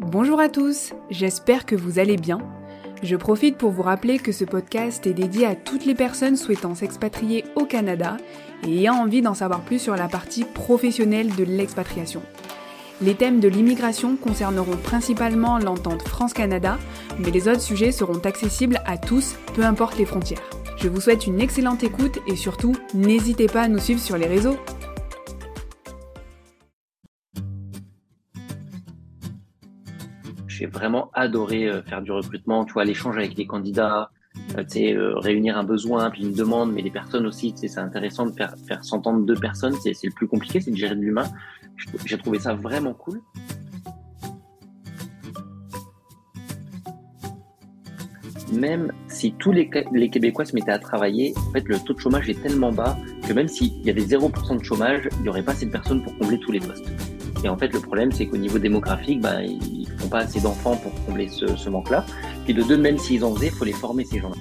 Bonjour à tous, j'espère que vous allez bien. Je profite pour vous rappeler que ce podcast est dédié à toutes les personnes souhaitant s'expatrier au Canada et ayant envie d'en savoir plus sur la partie professionnelle de l'expatriation. Les thèmes de l'immigration concerneront principalement l'entente France-Canada, mais les autres sujets seront accessibles à tous, peu importe les frontières. Je vous souhaite une excellente écoute et surtout, n'hésitez pas à nous suivre sur les réseaux. Vraiment adoré euh, faire du recrutement, tu vois, l'échange avec les candidats, euh, tu sais, euh, réunir un besoin, puis une demande, mais les personnes aussi, tu sais, c'est intéressant de faire, s'entendre deux personnes, c'est le plus compliqué, c'est de gérer de l'humain. J'ai trouvé ça vraiment cool. Même si tous les, les Québécois se mettaient à travailler, en fait, le taux de chômage est tellement bas que même s'il y avait 0% de chômage, il n'y aurait pas assez de personnes pour combler tous les postes. Et en fait, le problème, c'est qu'au niveau démographique, bah, ils font pas assez d'enfants pour combler ce, ce manque-là. Puis de deux, même s'ils en faisaient, il faut les former, ces gens-là.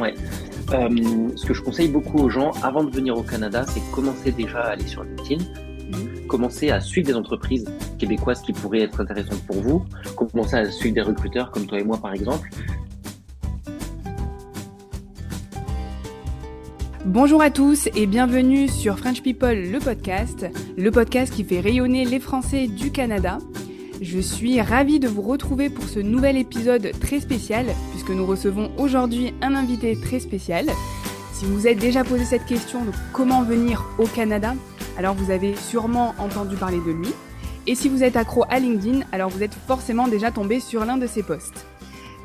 Ouais. Euh, ce que je conseille beaucoup aux gens avant de venir au Canada, c'est commencer déjà à aller sur LinkedIn, mmh. commencer à suivre des entreprises québécoises qui pourraient être intéressantes pour vous, commencer à suivre des recruteurs comme toi et moi par exemple. Bonjour à tous et bienvenue sur French People, le podcast, le podcast qui fait rayonner les Français du Canada. Je suis ravie de vous retrouver pour ce nouvel épisode très spécial, puisque nous recevons aujourd'hui un invité très spécial. Si vous êtes déjà posé cette question de comment venir au Canada, alors vous avez sûrement entendu parler de lui. Et si vous êtes accro à LinkedIn, alors vous êtes forcément déjà tombé sur l'un de ses posts.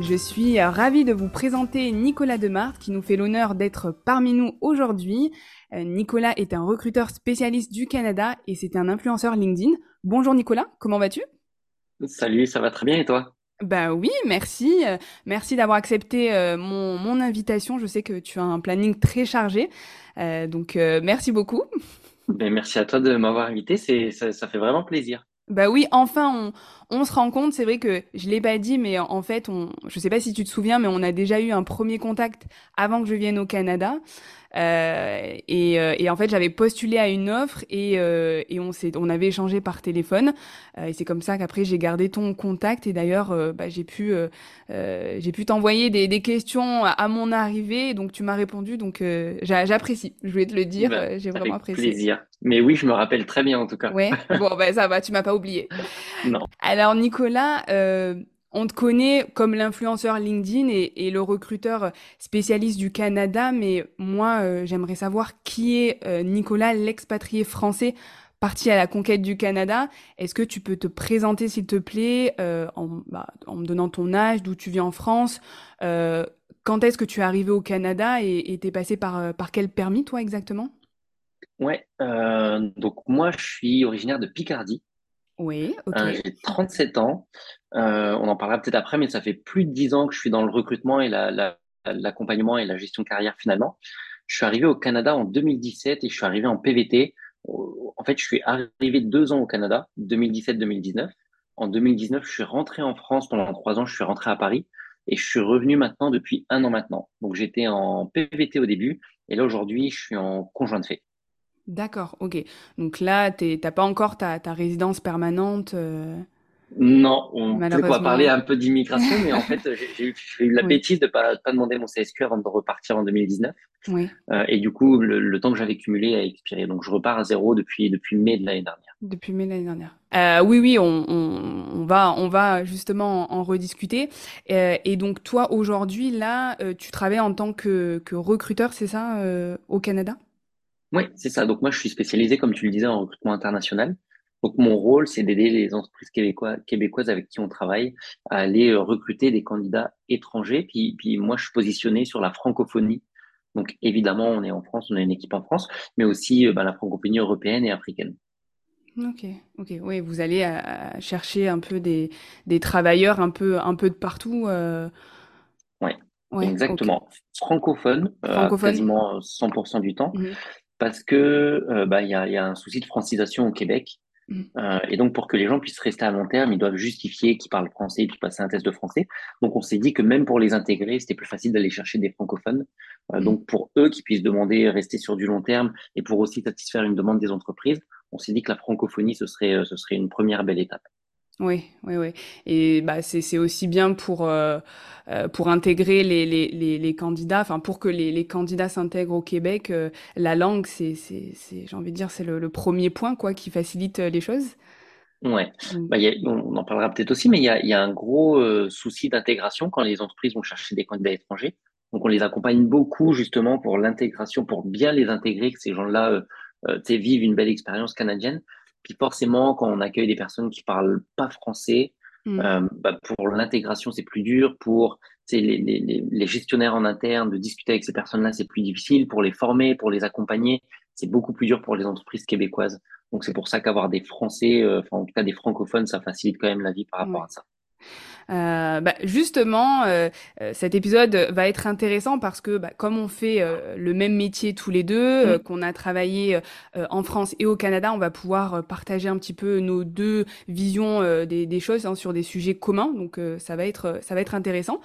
Je suis ravie de vous présenter Nicolas Demarthe qui nous fait l'honneur d'être parmi nous aujourd'hui. Euh, Nicolas est un recruteur spécialiste du Canada et c'est un influenceur LinkedIn. Bonjour Nicolas, comment vas-tu? Salut, ça va très bien et toi? Bah oui, merci. Euh, merci d'avoir accepté euh, mon, mon, invitation. Je sais que tu as un planning très chargé. Euh, donc, euh, merci beaucoup. Ben, merci à toi de m'avoir invité. C'est, ça, ça, fait vraiment plaisir. Bah oui, enfin, on, on se rend compte. C'est vrai que je l'ai pas dit, mais en fait, on, je sais pas si tu te souviens, mais on a déjà eu un premier contact avant que je vienne au Canada. Euh, et, euh, et, en fait, j'avais postulé à une offre et, euh, et on, s'est, on avait échangé par téléphone. Euh, et c'est comme ça qu'après, j'ai gardé ton contact. Et d'ailleurs, bah, j'ai pu, j'ai pu t'envoyer des, des, questions à mon arrivée. Donc, tu m'as répondu. Donc, j'apprécie. Je voulais te le dire. Bah, j'ai vraiment apprécié. plaisir. Mais oui, je me rappelle très bien en tout cas. Ouais. Bon, bah, ça va. Tu m'as pas oublié. non. Alors, Nicolas, on te connaît comme l'influenceur LinkedIn et, et, le recruteur spécialiste du Canada, mais moi, euh, j'aimerais savoir qui est euh, Nicolas, l'expatrié français parti à la conquête du Canada. Est-ce que tu peux te présenter, s'il te plaît, euh, en, bah, en, me donnant ton âge, d'où tu viens en France euh, Quand est-ce que tu es arrivé au Canada et t'es passé par, euh, par quel permis, toi, exactement? Ouais, donc moi, je suis originaire de Picardie. Oui. Euh, j'ai 37 ans. Euh, on en parlera peut-être après, mais ça fait plus de 10 ans que je suis dans le recrutement et l'accompagnement la, et la gestion de carrière finalement. Je suis arrivé au Canada en 2017 et je suis arrivé en PVT. En fait, je suis arrivé deux ans au Canada, 2017-2019. En 2019, je suis rentré en France pendant trois ans. Je suis rentré à Paris et je suis revenu maintenant depuis un an maintenant. Donc j'étais en PVT au début et là aujourd'hui, je suis en conjoint de fait. D'accord, ok. Donc là, tu n'as pas encore ta, ta résidence permanente euh... Non, on quoi parler un peu d'immigration, mais en fait, j'ai eu, la oui. bêtise de pas, pas demander mon CSQ avant de repartir en 2019. Oui. Euh, et du coup, le, le temps que j'avais cumulé a expiré. Donc, je repars à zéro depuis, depuis mai de l'année dernière. Depuis mai de l'année dernière. Euh, oui, oui, on, on, on, va, on va justement en rediscuter. Euh, et donc, toi, aujourd'hui, là, tu travailles en tant que, que recruteur, c'est ça, au Canada? Oui, c'est ça. Donc moi, je suis spécialisé, comme tu le disais, en recrutement international. Donc mon rôle, c'est d'aider les entreprises québécois, québécoises avec qui on travaille à aller recruter des candidats étrangers. Puis, puis moi, je suis positionné sur la francophonie. Donc évidemment, on est en France, on a une équipe en France, mais aussi ben, la francophonie européenne et africaine. Ok, ok, oui, vous allez à, chercher un peu des, des travailleurs un peu, un peu de partout. Euh... Ouais, ouais, exactement. Okay. Francophone, Francophone, euh, quasiment 100% du temps. Mmh parce que euh, bah, y, a, y a un souci de francisation au Québec. Mmh. Euh, et donc, pour que les gens puissent rester à long terme, ils doivent justifier qu'ils parlent français et puis passer un test de français. Donc, on s'est dit que même pour les intégrer, c'était plus facile d'aller chercher des francophones. Euh, mmh. Donc, pour eux qui puissent demander rester sur du long terme et pour aussi satisfaire une demande des entreprises, on s'est dit que la francophonie, ce serait, ce serait une première belle étape. Oui, oui, oui. Et bah, c'est aussi bien pour, euh, euh, pour intégrer les, les, les, les candidats, enfin pour que les, les candidats s'intègrent au Québec, euh, la langue, c'est, j'ai envie de dire, c'est le, le, premier point quoi, qui facilite les choses. Ouais, mm. bah, y a, on en parlera peut-être aussi, mais il y a, y a, un gros souci d'intégration quand les entreprises vont chercher des candidats étrangers. Donc on les accompagne beaucoup justement pour l'intégration, pour bien les intégrer, que ces gens-là vivent une belle expérience canadienne. Puis forcément, quand on accueille des personnes qui parlent pas français, mm. euh, bah pour l'intégration, c'est plus dur. Pour les, les, les, gestionnaires en interne, de discuter avec ces personnes-là, c'est plus difficile. Pour les former, pour les accompagner, c'est beaucoup plus dur pour les entreprises québécoises. Donc c'est pour ça qu'avoir des Français, euh, enfin en tout cas des francophones, ça facilite quand même la vie par rapport à ça. Euh, bah, justement, euh, euh, cet épisode va être intéressant parce que bah, comme on fait le même métier tous les deux, mm. qu'on a travaillé en France et au Canada, on va pouvoir partager un petit peu nos deux visions des, des, choses hein, sur des sujets communs. Donc ça va être ça va être intéressant.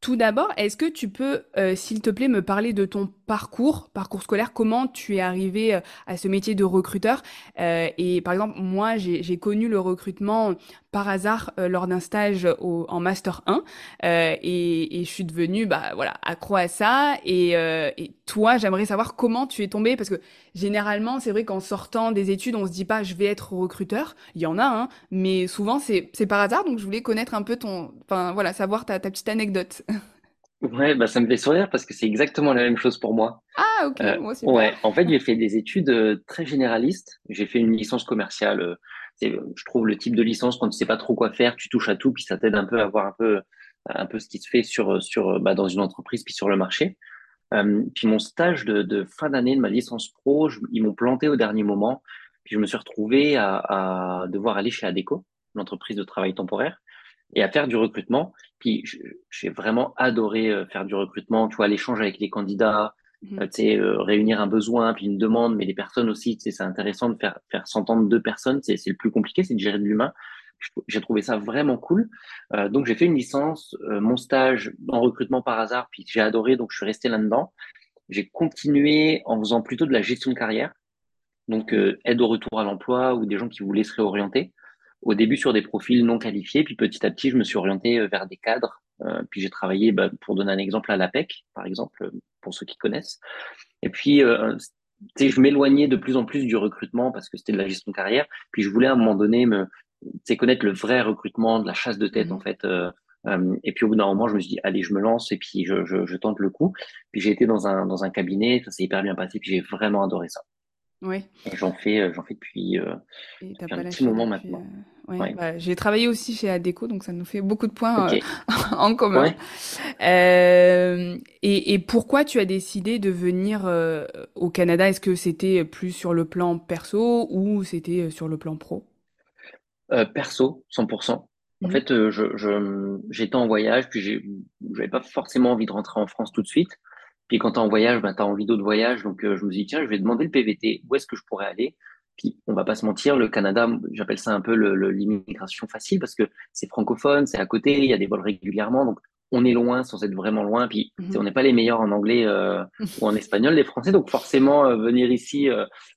Tout d'abord, est-ce que tu peux, euh, s'il te plaît, me parler de ton parcours, parcours scolaire, comment tu es arrivé euh, à ce métier de recruteur? Euh, Et par exemple, moi, j'ai connu le recrutement par hasard lors d'un stage au, en master 1, et, et, je suis devenue, bah voilà, accro à ça. Et, et toi, j'aimerais savoir comment tu es tombé, parce que généralement, c'est vrai qu'en sortant des études, on se dit pas, je vais être recruteur. Il y en a, hein, mais souvent c'est par hasard. Donc, je voulais connaître un peu ton, enfin voilà, savoir ta, ta petite anecdote. Ouais, bah ça me fait sourire parce que c'est exactement la même chose pour moi. Ah, ok, euh, moi aussi. Ouais, en fait, j'ai fait des études euh, très généralistes. J'ai fait une licence commerciale. Euh, je trouve le type de licence quand tu sais pas trop quoi faire, tu touches à tout, puis ça t'aide un peu à voir un peu, un peu ce qui se fait sur, sur, bah, dans une entreprise, puis sur le marché. puis mon stage de, de fin d'année de ma licence pro, ils m'ont planté au dernier moment. Puis je me suis retrouvé à, à devoir aller chez Adeco, l'entreprise de travail temporaire et à faire du recrutement. Puis j'ai vraiment adoré euh, faire du recrutement, tu vois, l'échange avec les candidats, mmh. euh, euh, réunir un besoin, puis une demande, mais les personnes aussi, c'est intéressant de faire, faire s'entendre deux personnes, c'est le plus compliqué, c'est de gérer de l'humain. J'ai trouvé ça vraiment cool. Euh, donc j'ai fait une licence, mon stage en recrutement par hasard, puis j'ai adoré, donc je suis resté là-dedans. J'ai continué en faisant plutôt de la gestion de carrière, donc aide au retour à l'emploi ou des gens qui voulaient se réorienter au début sur des profils non qualifiés, puis petit à petit, je me suis orienté euh, vers des cadres. Euh, puis j'ai travaillé, bah, pour donner un exemple, à l'APEC, par exemple, euh, pour ceux qui connaissent. Et puis, euh, je m'éloignais de plus en plus du recrutement parce que c'était de la gestion de carrière. Puis je voulais à un moment donné me connaître le vrai recrutement, de la chasse de tête, mmh. en fait. Euh, et puis au bout d'un moment, je me suis dit, allez, je me lance et puis je, je, je tente le coup. Puis j'ai été dans un, dans un cabinet, ça s'est hyper bien passé, puis j'ai vraiment adoré ça. Oui. J'en fais, euh, j'en fais depuis, euh, depuis un petit moment maintenant. Euh, ouais, Bah, j'ai travaillé aussi chez Adeco, donc ça nous fait beaucoup de points euh, en commun. Et, et, pourquoi tu as décidé de venir au Canada? Est-ce que c'était plus sur le plan perso ou c'était sur le plan pro? Perso, 100%. En mmh. fait, je, je, j'étais en voyage, puis j'avais pas forcément envie de rentrer en France tout de suite. Puis quand tu es en voyage, ben, tu as envie d'autres voyages. Donc euh, je me dis, tiens, je vais demander le PVT. Où est-ce que je pourrais aller? Puis on va pas se mentir, le Canada, j'appelle ça un peu l'immigration facile parce que c'est francophone, c'est à côté, il y a des vols régulièrement. Donc on est loin sans être vraiment loin. Puis mhm. on n'est pas les meilleurs en anglais euh, ou en espagnol, les Français. Donc forcément, euh, venir ici,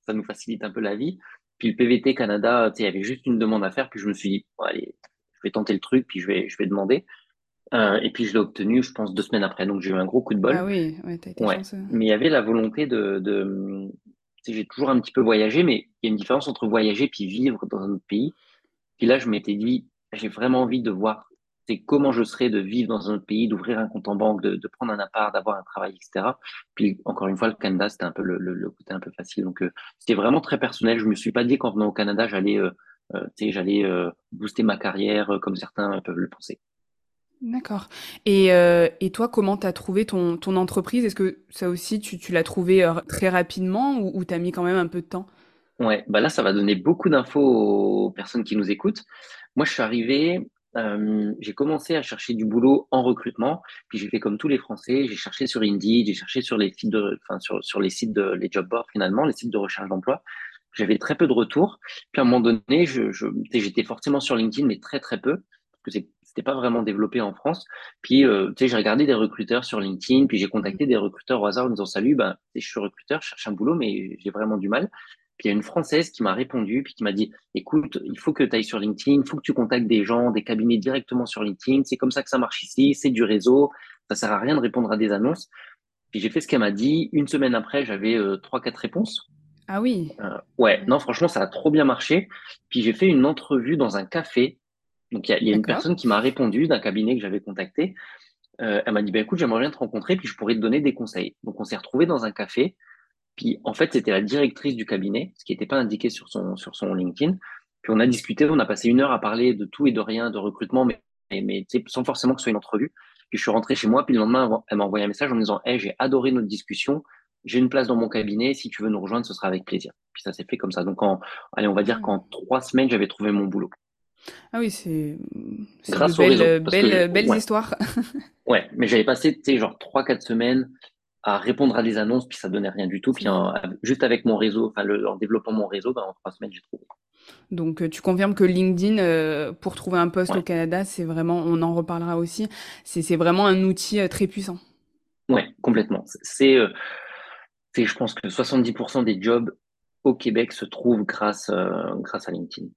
ça nous facilite un peu la vie. Puis le PVT Canada, il y avait juste une demande à faire. Puis je me suis dit, bon, allez, je vais tenter le truc, puis je vais, je vais demander. Euh, et puis je l'ai obtenu, je pense, deux semaines après. Donc j'ai eu un gros coup de bol. Ah oui, ouais, t'as été ouais. Mais il y avait la volonté de. de j'ai toujours un petit peu voyagé, mais il y a une différence entre voyager puis vivre dans un autre pays. Puis là, je m'étais dit, j'ai vraiment envie de voir c'est comment je serais de vivre dans un autre pays, d'ouvrir un compte en banque, de, de prendre un appart, d'avoir un travail, etc. Puis encore une fois, le Canada, c'était un peu le, le, le, côté un peu facile. Donc euh, c'était vraiment très personnel. Je me suis pas dit qu'en venant au Canada, j'allais, euh, euh j'allais booster ma carrière comme certains peuvent le penser. D'accord. Et, euh, et toi, comment tu as trouvé ton, ton entreprise? Est-ce que ça aussi, tu, tu l'as trouvé euh, très rapidement ou, ou tu as mis quand même un peu de temps? Ouais, bah là, ça va donner beaucoup d'infos aux personnes qui nous écoutent. Moi, je suis arrivé, euh, j'ai commencé à chercher du boulot en recrutement, puis j'ai fait comme tous les Français, j'ai cherché sur Indeed, j'ai cherché sur les sites de, enfin sur, sur les sites de les job boards finalement, les sites de recherche d'emploi. J'avais très peu de retours. Puis à un moment donné, je j'étais forcément sur LinkedIn, mais très très peu, parce que c'est c'était pas vraiment développé en France. Puis, euh, tu sais, j'ai regardé des recruteurs sur LinkedIn, puis j'ai contacté des recruteurs au hasard en disant salut, ben, je suis recruteur, je cherche un boulot, mais j'ai vraiment du mal. Puis il y a une Française qui m'a répondu, puis qui m'a dit, écoute, il faut que tu ailles sur LinkedIn, il faut que tu contactes des gens, des cabinets directement sur LinkedIn. C'est comme ça que ça marche ici, c'est du réseau. Ça sert à rien de répondre à des annonces. Puis j'ai fait ce qu'elle m'a dit. Une semaine après, j'avais euh, trois, quatre réponses. Ah oui. Euh, ouais, non, franchement, ça a trop bien marché. Puis j'ai fait une entrevue dans un café. Donc il y a, une personne qui m'a répondu d'un cabinet que j'avais contacté. Euh, elle m'a dit, bah, écoute, j'aimerais bien te rencontrer, puis je pourrais te donner des conseils. Donc on s'est retrouvé dans un café. Puis en fait, c'était la directrice du cabinet, ce qui n'était pas indiqué sur son, sur son LinkedIn. Puis on a discuté, on a passé une heure à parler de tout et de rien, de recrutement, mais, mais sans forcément que ce soit une entrevue. Puis je suis rentré chez moi, puis le lendemain, elle m'a envoyé un message en me disant Hey, j'ai adoré notre discussion, j'ai une place dans mon cabinet, si tu veux nous rejoindre, ce sera avec plaisir. Puis ça s'est fait comme ça. Donc, en, allez, on va dire qu'en trois semaines, j'avais trouvé mon boulot. Ah oui, c'est grâce une belle, belle, belle histoire. ouais, mais j'avais passé, tu sais, genre trois, quatre semaines à répondre à des annonces, puis ça donnait rien du tout. Puis juste avec mon réseau, enfin, le, en développant mon réseau, ben, en trois semaines, j'ai trouvé. Donc euh, tu confirmes que LinkedIn, euh, pour trouver un poste au Canada, c'est vraiment, on en reparlera aussi, c'est vraiment un outil euh, très puissant. Ouais, complètement. C'est, je pense que 70% des jobs au Québec se trouvent grâce, grâce à LinkedIn.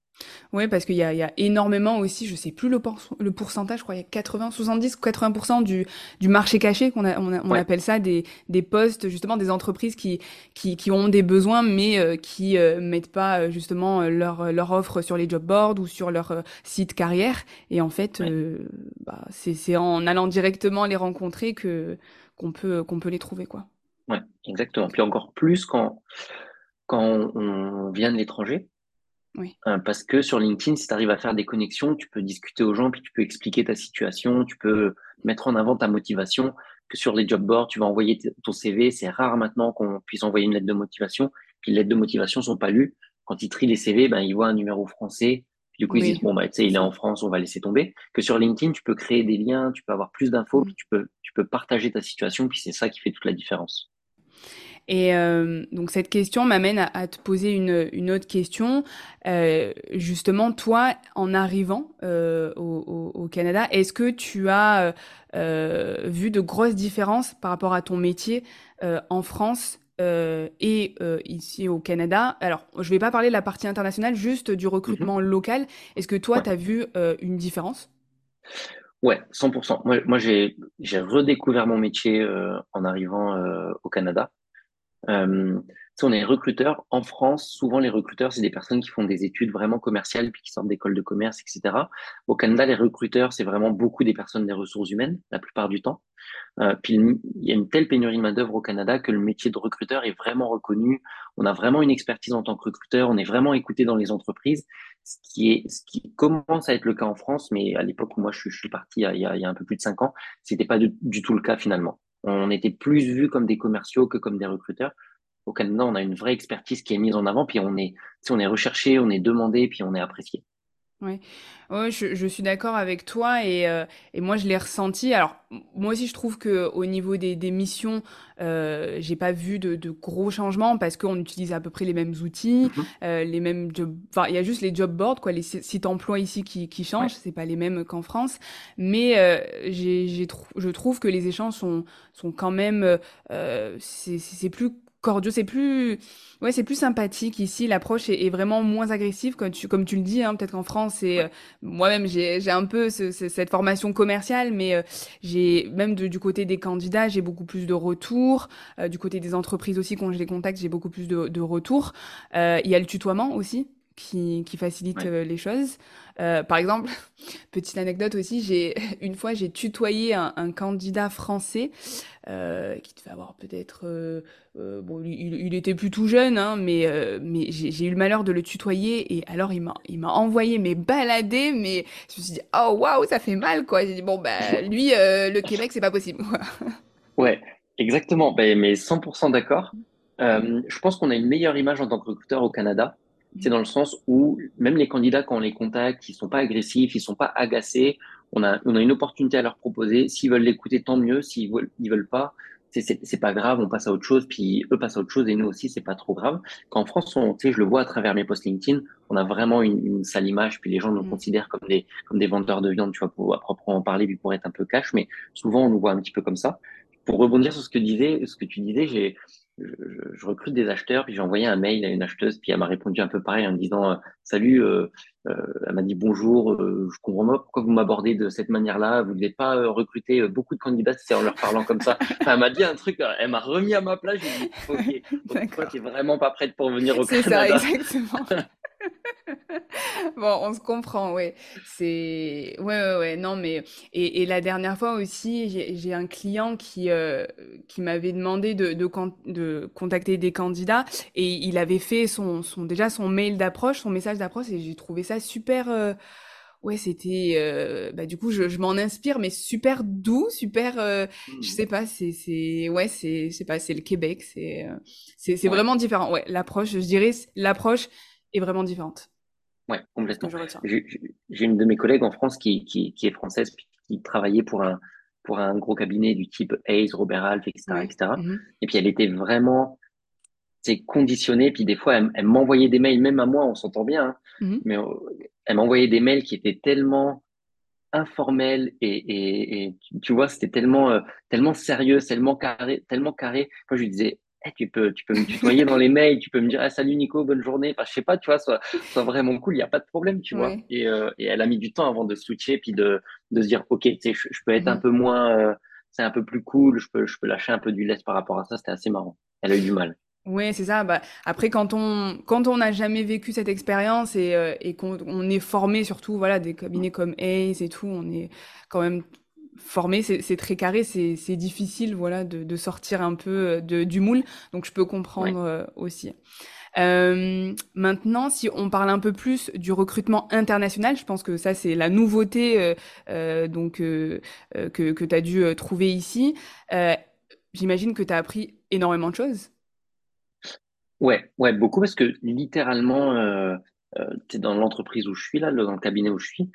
Oui, parce qu'il y, y a, énormément aussi, je sais plus le, le pourcentage, je crois, il y a 80, 70 ou 80% du, du marché caché, qu'on on, on appelle ça, des, des postes, justement, des entreprises qui, qui, qui ont des besoins, mais euh, qui euh, mettent pas euh, justement leur, leur offre sur les job boards ou sur leur site carrière. Et en fait, bah, c'est en allant directement les rencontrer que qu'on peut, qu'on peut les trouver. quoi. Ouais, exactement. Puis encore plus quand, quand on vient de l'étranger oui. Euh, parce que sur LinkedIn, si tu arrives à faire des connexions, tu peux discuter aux gens, puis tu peux expliquer ta situation, tu peux mettre en avant ta motivation. Que sur les job boards, tu vas envoyer ton CV. C'est rare maintenant qu'on puisse envoyer une lettre de motivation. Puis les lettres de motivation sont pas lues. Quand ils trient les CV, ben, ils voient un numéro français. du coup, ils disent, bon, bah, tu sais, il est en France, on va laisser tomber. Que sur LinkedIn, tu peux créer des liens, tu peux avoir plus d'infos, mm. puis tu peux, tu peux partager ta situation, puis c'est ça qui fait toute la différence. Et euh, donc cette question m'amène à, te poser une, une autre question. Euh, justement, toi, en arrivant euh, au, au, Canada, est-ce que tu as vu de grosses différences par rapport à ton métier en France et ici au Canada? Alors, je vais pas parler de la partie internationale, juste du recrutement mm-hmm. local. Est-ce que toi, tu as vu une différence? Ouais, 100%. Moi, moi j'ai redécouvert mon métier en arrivant au Canada. Euh, si on est recruteur, en France, souvent les recruteurs, c'est des personnes qui font des études vraiment commerciales puis qui sortent d'écoles de commerce, etc. Au Canada, les recruteurs, c'est vraiment beaucoup des personnes des ressources humaines, la plupart du temps. Euh, puis il y a une telle pénurie de main-d'œuvre au Canada que le métier de recruteur est vraiment reconnu. On a vraiment une expertise en tant que recruteur, on est vraiment écouté dans les entreprises, ce qui est, ce qui commence à être le cas en France, mais à l'époque où moi je, suis parti il y, a, il y a un peu plus de cinq ans, c'était pas du tout le cas finalement. On était plus vus comme des commerciaux que comme des recruteurs. Au Canada, on a une vraie expertise qui est mise en avant, puis on est, on est recherché, on est demandé, puis on est apprécié. Oui, ouais, je, je, suis d'accord avec toi et, euh, et moi je l'ai ressenti. Alors moi aussi je trouve que au niveau des, des missions, euh, j'ai pas vu de, de, gros changements parce qu'on utilise à peu près les mêmes outils, mm-hmm. euh, les mêmes job. Enfin, il y a juste les job boards quoi, les sites emploi ici qui, qui changent. C'est pas les mêmes qu'en France, mais euh, j'ai, je trouve que les échanges sont sont quand même euh, c'est plus cordiaux, c'est plus, ouais, c'est plus sympathique ici. L'approche est, vraiment moins agressive, comme tu, comme tu le dis. Hein, Peut-être qu'en France, c'est euh, moi-même j'ai, j'ai un peu ce, cette formation commerciale, mais euh, j'ai même du côté des candidats, j'ai beaucoup plus de retours. Euh, du côté des entreprises aussi, quand je les contacte, j'ai beaucoup plus de, de retours. Il y a le tutoiement aussi qui, qui facilite les choses. Euh, par exemple, petite anecdote aussi, j'ai une fois j'ai tutoyé un, un, candidat français euh, qui devait avoir peut-être euh, euh bon il, il, était plus tout jeune hein, mais euh, mais j'ai eu le malheur de le tutoyer et alors il m'a il m'a envoyé mes balader mais je me suis dit oh waouh ça fait mal quoi. J'ai dit bon bah lui le Québec c'est pas possible ouais exactement. Ben, mais 100% d'accord. Je pense qu'on a une meilleure image en tant que recruteur au Canada c'est dans le sens où même les candidats, quand on les contacte, ils sont pas agressifs, ils sont pas agacés. On a, on a une opportunité à leur proposer. S'ils veulent l'écouter, tant mieux. S'ils veulent, ils veulent pas, c'est pas grave. On passe à autre chose. Puis eux passent à autre chose et nous aussi, c'est pas trop grave. Qu'en France, on, tu sais, je le vois à travers mes posts LinkedIn, on a vraiment une, une sale image. Puis les gens nous mm. considèrent comme des, comme des vendeurs de viande, tu vois, pour à proprement parler, puis pour être un peu cash. Mais souvent, on nous voit un petit peu comme ça. Pour rebondir sur ce que disais, ce que tu disais, j'ai je, recrute des acheteurs, puis j'ai envoyé un mail à une acheteuse, puis elle m'a répondu un peu pareil en me disant euh, salut, euh, euh, elle m'a dit bonjour, je comprends pas pourquoi vous m'abordez de cette manière-là, vous ne devez pas recruter beaucoup de candidats, c'est en leur parlant comme ça. elle m'a dit un truc, elle m'a remis à ma place, j'ai dit ok, toi t'es vraiment pas prête pour venir au Canada. C'est ça exactement. bon, on se comprend, ouais. C'est, ouais, ouais, ouais, non, mais et, et la dernière fois aussi, j'ai un client qui euh, qui m'avait demandé de, de, de, contacter des candidats et il avait fait son, son déjà son mail d'approche, son message d'approche et j'ai trouvé ça super. Euh, ouais, c'était, euh, bah du coup, je, je m'en inspire, mais super doux, super, je mmh. sais pas, c'est, c'est, ouais, c'est, c'est pas, c'est le Québec, c'est, c'est, c'est vraiment différent. Ouais, l'approche, je dirais, l'approche est vraiment différente. Ouais, complètement. J'ai une de mes collègues en France qui, qui, qui, est française, qui travaillait pour un, pour un gros cabinet du type Hayes, Robert Half, etc., etc. Et puis elle était vraiment, c'est conditionné. Puis des fois, elle, m'envoyait des mails, même à moi, on s'entend bien, hein, mm-hmm. mais euh, elle m'envoyait des mails qui étaient tellement informels et, et, et tu, vois, c'était tellement, euh, tellement sérieux, tellement carré, tellement carré. Moi, je lui disais, eh, tu peux, tu peux me tutoyer dans les mails, tu peux me dire ah, salut Nico, bonne journée. Enfin, je sais pas, tu vois, soit vraiment cool, il n'y a pas de problème, tu vois. Et, euh, et, elle a mis du temps avant de switcher, puis de, de se dire ok, je, peux être un peu moins, euh, c'est un peu plus cool, je peux, je peux lâcher un peu du laisse par rapport à ça. C'était assez marrant. Elle a eu du mal. Oui, c'est ça. Bah, après, quand on quand on n'a jamais vécu cette expérience et, euh, et qu'on est formé, surtout voilà, des cabinets comme Ace et tout, on est quand même formé, c'est très carré, c'est difficile voilà, de, sortir un peu euh, de, du moule, donc je peux comprendre euh, aussi. Euh, maintenant, si on parle un peu plus du recrutement international, je pense que ça c'est la nouveauté donc que, que tu as dû trouver ici. J'imagine que tu as appris énormément de choses. Ouais, ouais, beaucoup parce que littéralement, tu es dans l'entreprise où je suis là, dans le cabinet où je suis,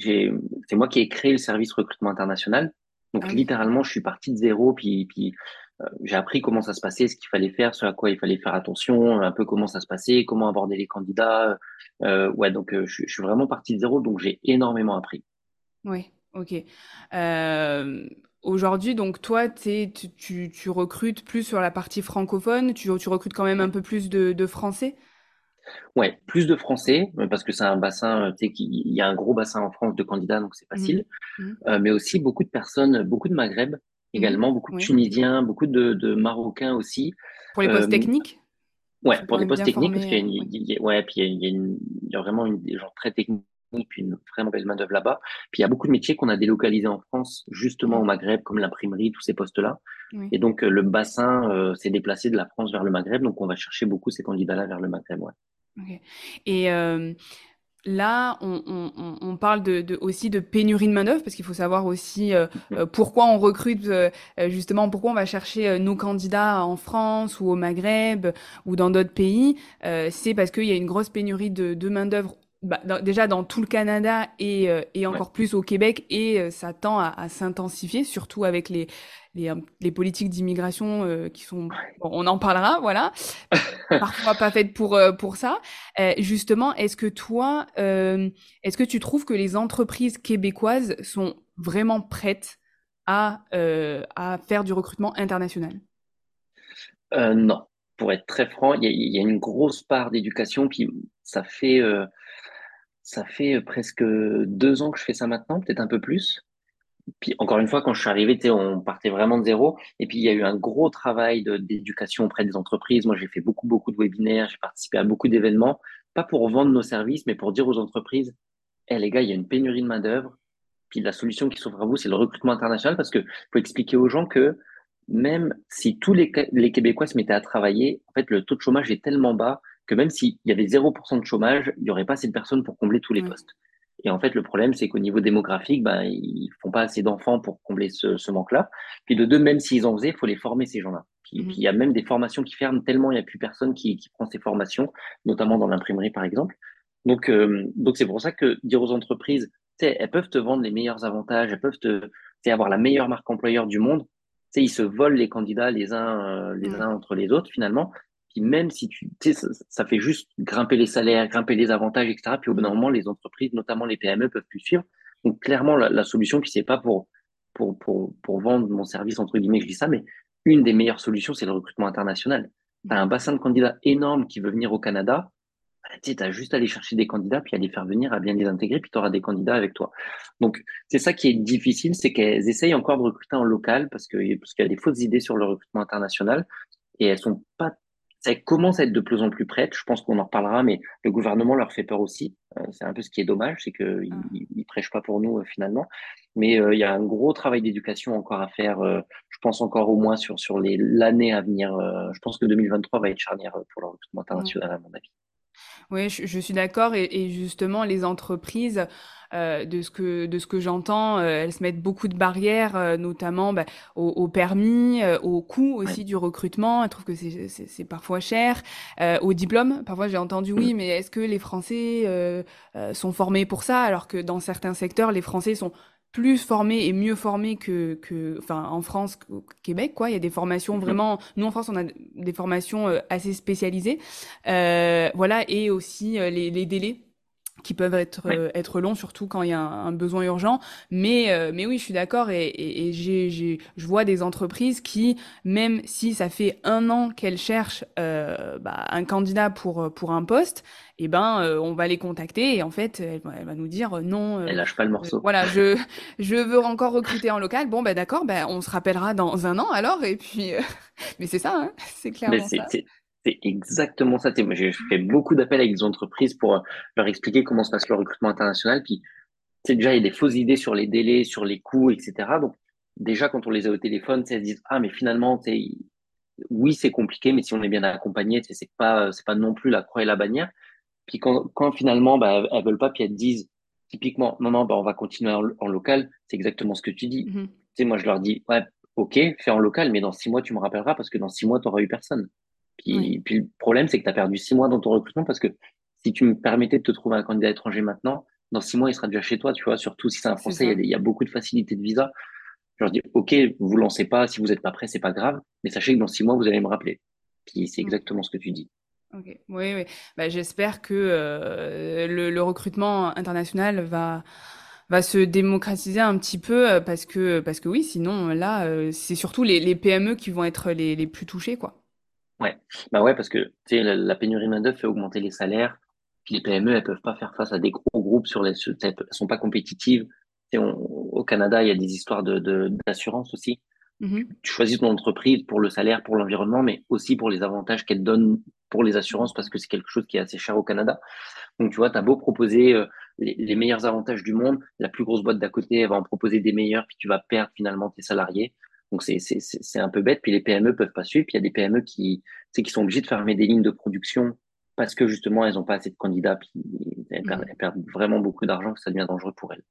c'est moi qui ai créé le service recrutement international. Donc, ah littéralement, je suis parti de zéro, puis, puis euh, j'ai appris comment ça se passait, ce qu'il fallait faire, ce à quoi il fallait faire attention, un peu comment ça se passait, comment aborder les candidats. Euh, ouais, donc euh, je, je, suis vraiment parti de zéro, donc j'ai énormément appris. Oui, ok. Aujourd'hui, donc toi, tu, tu, tu, recrutes plus sur la partie francophone, tu, tu recrutes quand même un peu plus de, de français? Ouais, plus de Français, euh, parce que c'est un bassin, euh, tu sais, il y a un gros bassin en France de candidats, donc c'est facile. Mmh. Mmh. Euh, mais aussi beaucoup de personnes, beaucoup de Maghreb mmh. également, beaucoup de Tunisiens, beaucoup de, Marocains aussi. Pour les postes techniques? Ouais, pour les postes techniques, parce qu'il y, a, ouais, puis il y a, il y a vraiment une, des gens très techniques, puis une vraiment belle main d'œuvre là-bas. Puis il y a beaucoup de métiers qu'on a délocalisés en France, justement au Maghreb, comme l'imprimerie, tous ces postes-là. Et donc le bassin s'est déplacé de la France vers le Maghreb, donc on va chercher beaucoup ces candidats-là vers le Maghreb, ouais. Et là, on, parle de, aussi de pénurie de main-d'œuvre parce qu'il faut savoir aussi pourquoi on recrute, justement, pourquoi on va chercher nos candidats en France ou au Maghreb ou dans d'autres pays. c'est parce qu'il y a une grosse pénurie de, main-d'œuvre bah, déjà dans tout le Canada et, et encore plus au Québec et ça tend à s'intensifier, surtout avec les, les, euh, les politiques d'immigration euh, qui sont, bon, on en parlera, voilà, parfois pas faites pour euh, pour ça. justement, est-ce que toi, est-ce que tu trouves que les entreprises québécoises sont vraiment prêtes à à faire du recrutement international? Non, pour être très franc, il y, y, a une grosse part d'éducation, puis ça fait ça fait presque deux ans que je fais ça maintenant, peut-être un peu plus puis encore une fois, quand je suis arrivé, on partait vraiment de zéro. Et puis il y a eu un gros travail d'éducation auprès des entreprises. Moi, j'ai fait beaucoup, beaucoup de webinaires, j'ai participé à beaucoup d'événements, pas pour vendre nos services, mais pour dire aux entreprises, hé les gars, il y a une pénurie de main d'œuvre. Puis la solution qui s'offre à vous, c'est le recrutement international, parce que faut expliquer aux gens que même si tous les, les Québécois se mettaient à travailler, en fait, le taux de chômage est tellement bas que même s'il y avait 0% de chômage, il n'y aurait pas assez de personnes pour combler tous les postes. Et en fait, le problème, c'est qu'au niveau démographique, ben, ils font pas assez d'enfants pour combler ce, ce manque-là. Puis de deux, même s'ils en faisaient, il faut les former, ces gens-là. Puis, mmh. puis, il y a même des formations qui ferment tellement il n'y a plus personne qui, qui prend ces formations, notamment dans l'imprimerie, par exemple. Donc, euh, donc c'est pour ça que dire aux entreprises, elles peuvent te vendre les meilleurs avantages, elles peuvent te avoir la meilleure marque employeur du monde. Ils se volent les candidats les uns, euh, les mmh. uns entre les autres, finalement même si tu, sais, ça, fait juste grimper les salaires, grimper les avantages, etc. Puis au bout d'un moment, les entreprises, notamment les PME, peuvent plus suivre. Donc clairement, la, solution, puis c'est pas pour, pour, pour, pour vendre mon service, entre guillemets, je dis ça, mais une des meilleures solutions, c'est le recrutement international. Tu as un bassin de candidats énorme qui veut venir au Canada. Bah, tu as juste à aller chercher des candidats, puis à les faire venir, à bien les intégrer, puis tu auras des candidats avec toi. Donc, c'est ça qui est difficile, c'est qu'elles essayent encore de recruter en local parce que parce qu'il y a des fausses idées sur le recrutement international et elles sont pas ça commence à être de plus en plus prête. Je pense qu'on en reparlera, mais le gouvernement leur fait peur aussi. Euh, c'est un peu ce qui est dommage, c'est qu'ils ah. ne prêchent pas pour nous euh, finalement. Mais euh, il y a un gros travail d'éducation encore à faire. je pense encore au moins sur sur l'année à venir. je pense que 2023 va être charnière pour le recrutement international à mon avis. Oui, je, suis d'accord. Et, justement, les entreprises, euh, de ce que, de ce que j'entends, euh, elles se mettent beaucoup de barrières, euh, notamment bah, au, permis, au coût aussi du recrutement. Elles trouvent que c'est parfois cher. au diplôme, parfois j'ai entendu oui, mais est-ce que les Français sont formés pour ça Alors que dans certains secteurs, les Français sont plus formés et mieux formés que, que enfin, en France qu'au Québec, quoi. Il y a des formations vraiment, nous en France, on a des formations euh, assez spécialisées, euh, voilà, et aussi euh, les, les délais qui peuvent être euh, être longs surtout quand il y a un, besoin urgent. Mais euh, mais oui je suis d'accord et, et, et j'ai j'ai je vois des entreprises qui même si ça fait un an qu'elles cherchent euh, bah, un candidat pour pour un poste et eh ben euh, on va les contacter et en fait elle, va nous dire non elle lâche pas le morceau. voilà je je veux encore recruter en local. Bon ben d'accord ben on se rappellera dans un an alors et puis mais c'est ça hein, c'est clairement ça c'est exactement ça. J'ai fait beaucoup d'appels avec des entreprises pour euh, leur expliquer comment se passe le recrutement international. Puis, c'est déjà, il y a des fausses idées sur les délais, sur les coûts, etc. Donc, déjà, quand on les a au téléphone, elles se disent, ah, mais finalement, oui, c'est compliqué, mais si on est bien accompagné, c'est pas, c'est pas non plus la croix et la bannière. Puis quand, quand finalement, bah, elles veulent pas, puis elles disent, typiquement, non, non, bah, on va continuer en, local, c'est exactement ce que tu dis. Tu sais, moi, je leur dis, ouais, ok, fais en local, mais dans six mois, tu me rappelleras parce que dans six mois, tu n'auras eu personne. Puis, puis le problème, c'est que tu as perdu six mois dans ton recrutement parce que si tu me permettais de te trouver un candidat étranger maintenant, dans six mois, il sera déjà chez toi, tu vois, surtout si c'est un Français, il y, y, a beaucoup de facilités de visa. Je leur dis, OK, vous lancez pas, si vous n'êtes pas prêt, c'est pas grave, mais sachez que dans six mois, vous allez me rappeler. Puis c'est exactement ce que tu dis. Ok, oui, oui. Bah, J'espère que euh, le, le, recrutement international va va se démocratiser un petit peu euh, parce que parce que oui, sinon là, euh, c'est surtout les, les, PME qui vont être les, les plus touchés, quoi. Ouais, bah ouais, parce que tu sais, la, la pénurie de main-d'œuvre fait augmenter les salaires. Puis les PME, elles peuvent pas faire face à des gros groupes sur les, elles sont pas compétitives. au Canada, il y a des histoires de, d'assurance aussi. Mm-hmm. Tu choisis ton entreprise pour le salaire, pour l'environnement, mais aussi pour les avantages qu'elle donne pour les assurances, parce que c'est quelque chose qui est assez cher au Canada. Donc, tu vois, tu as beau proposer euh, les, les, meilleurs avantages du monde, la plus grosse boîte d'à côté, elle va en proposer des meilleurs, puis tu vas perdre finalement tes salariés. Donc c'est un peu bête. Puis les PME peuvent pas suivre. Puis il y a des PME qui, qui sont obligées de fermer des lignes de production parce que justement elles n'ont pas assez de candidats. Puis elles, perdent, mmh. vraiment beaucoup d'argent que ça devient dangereux pour elles.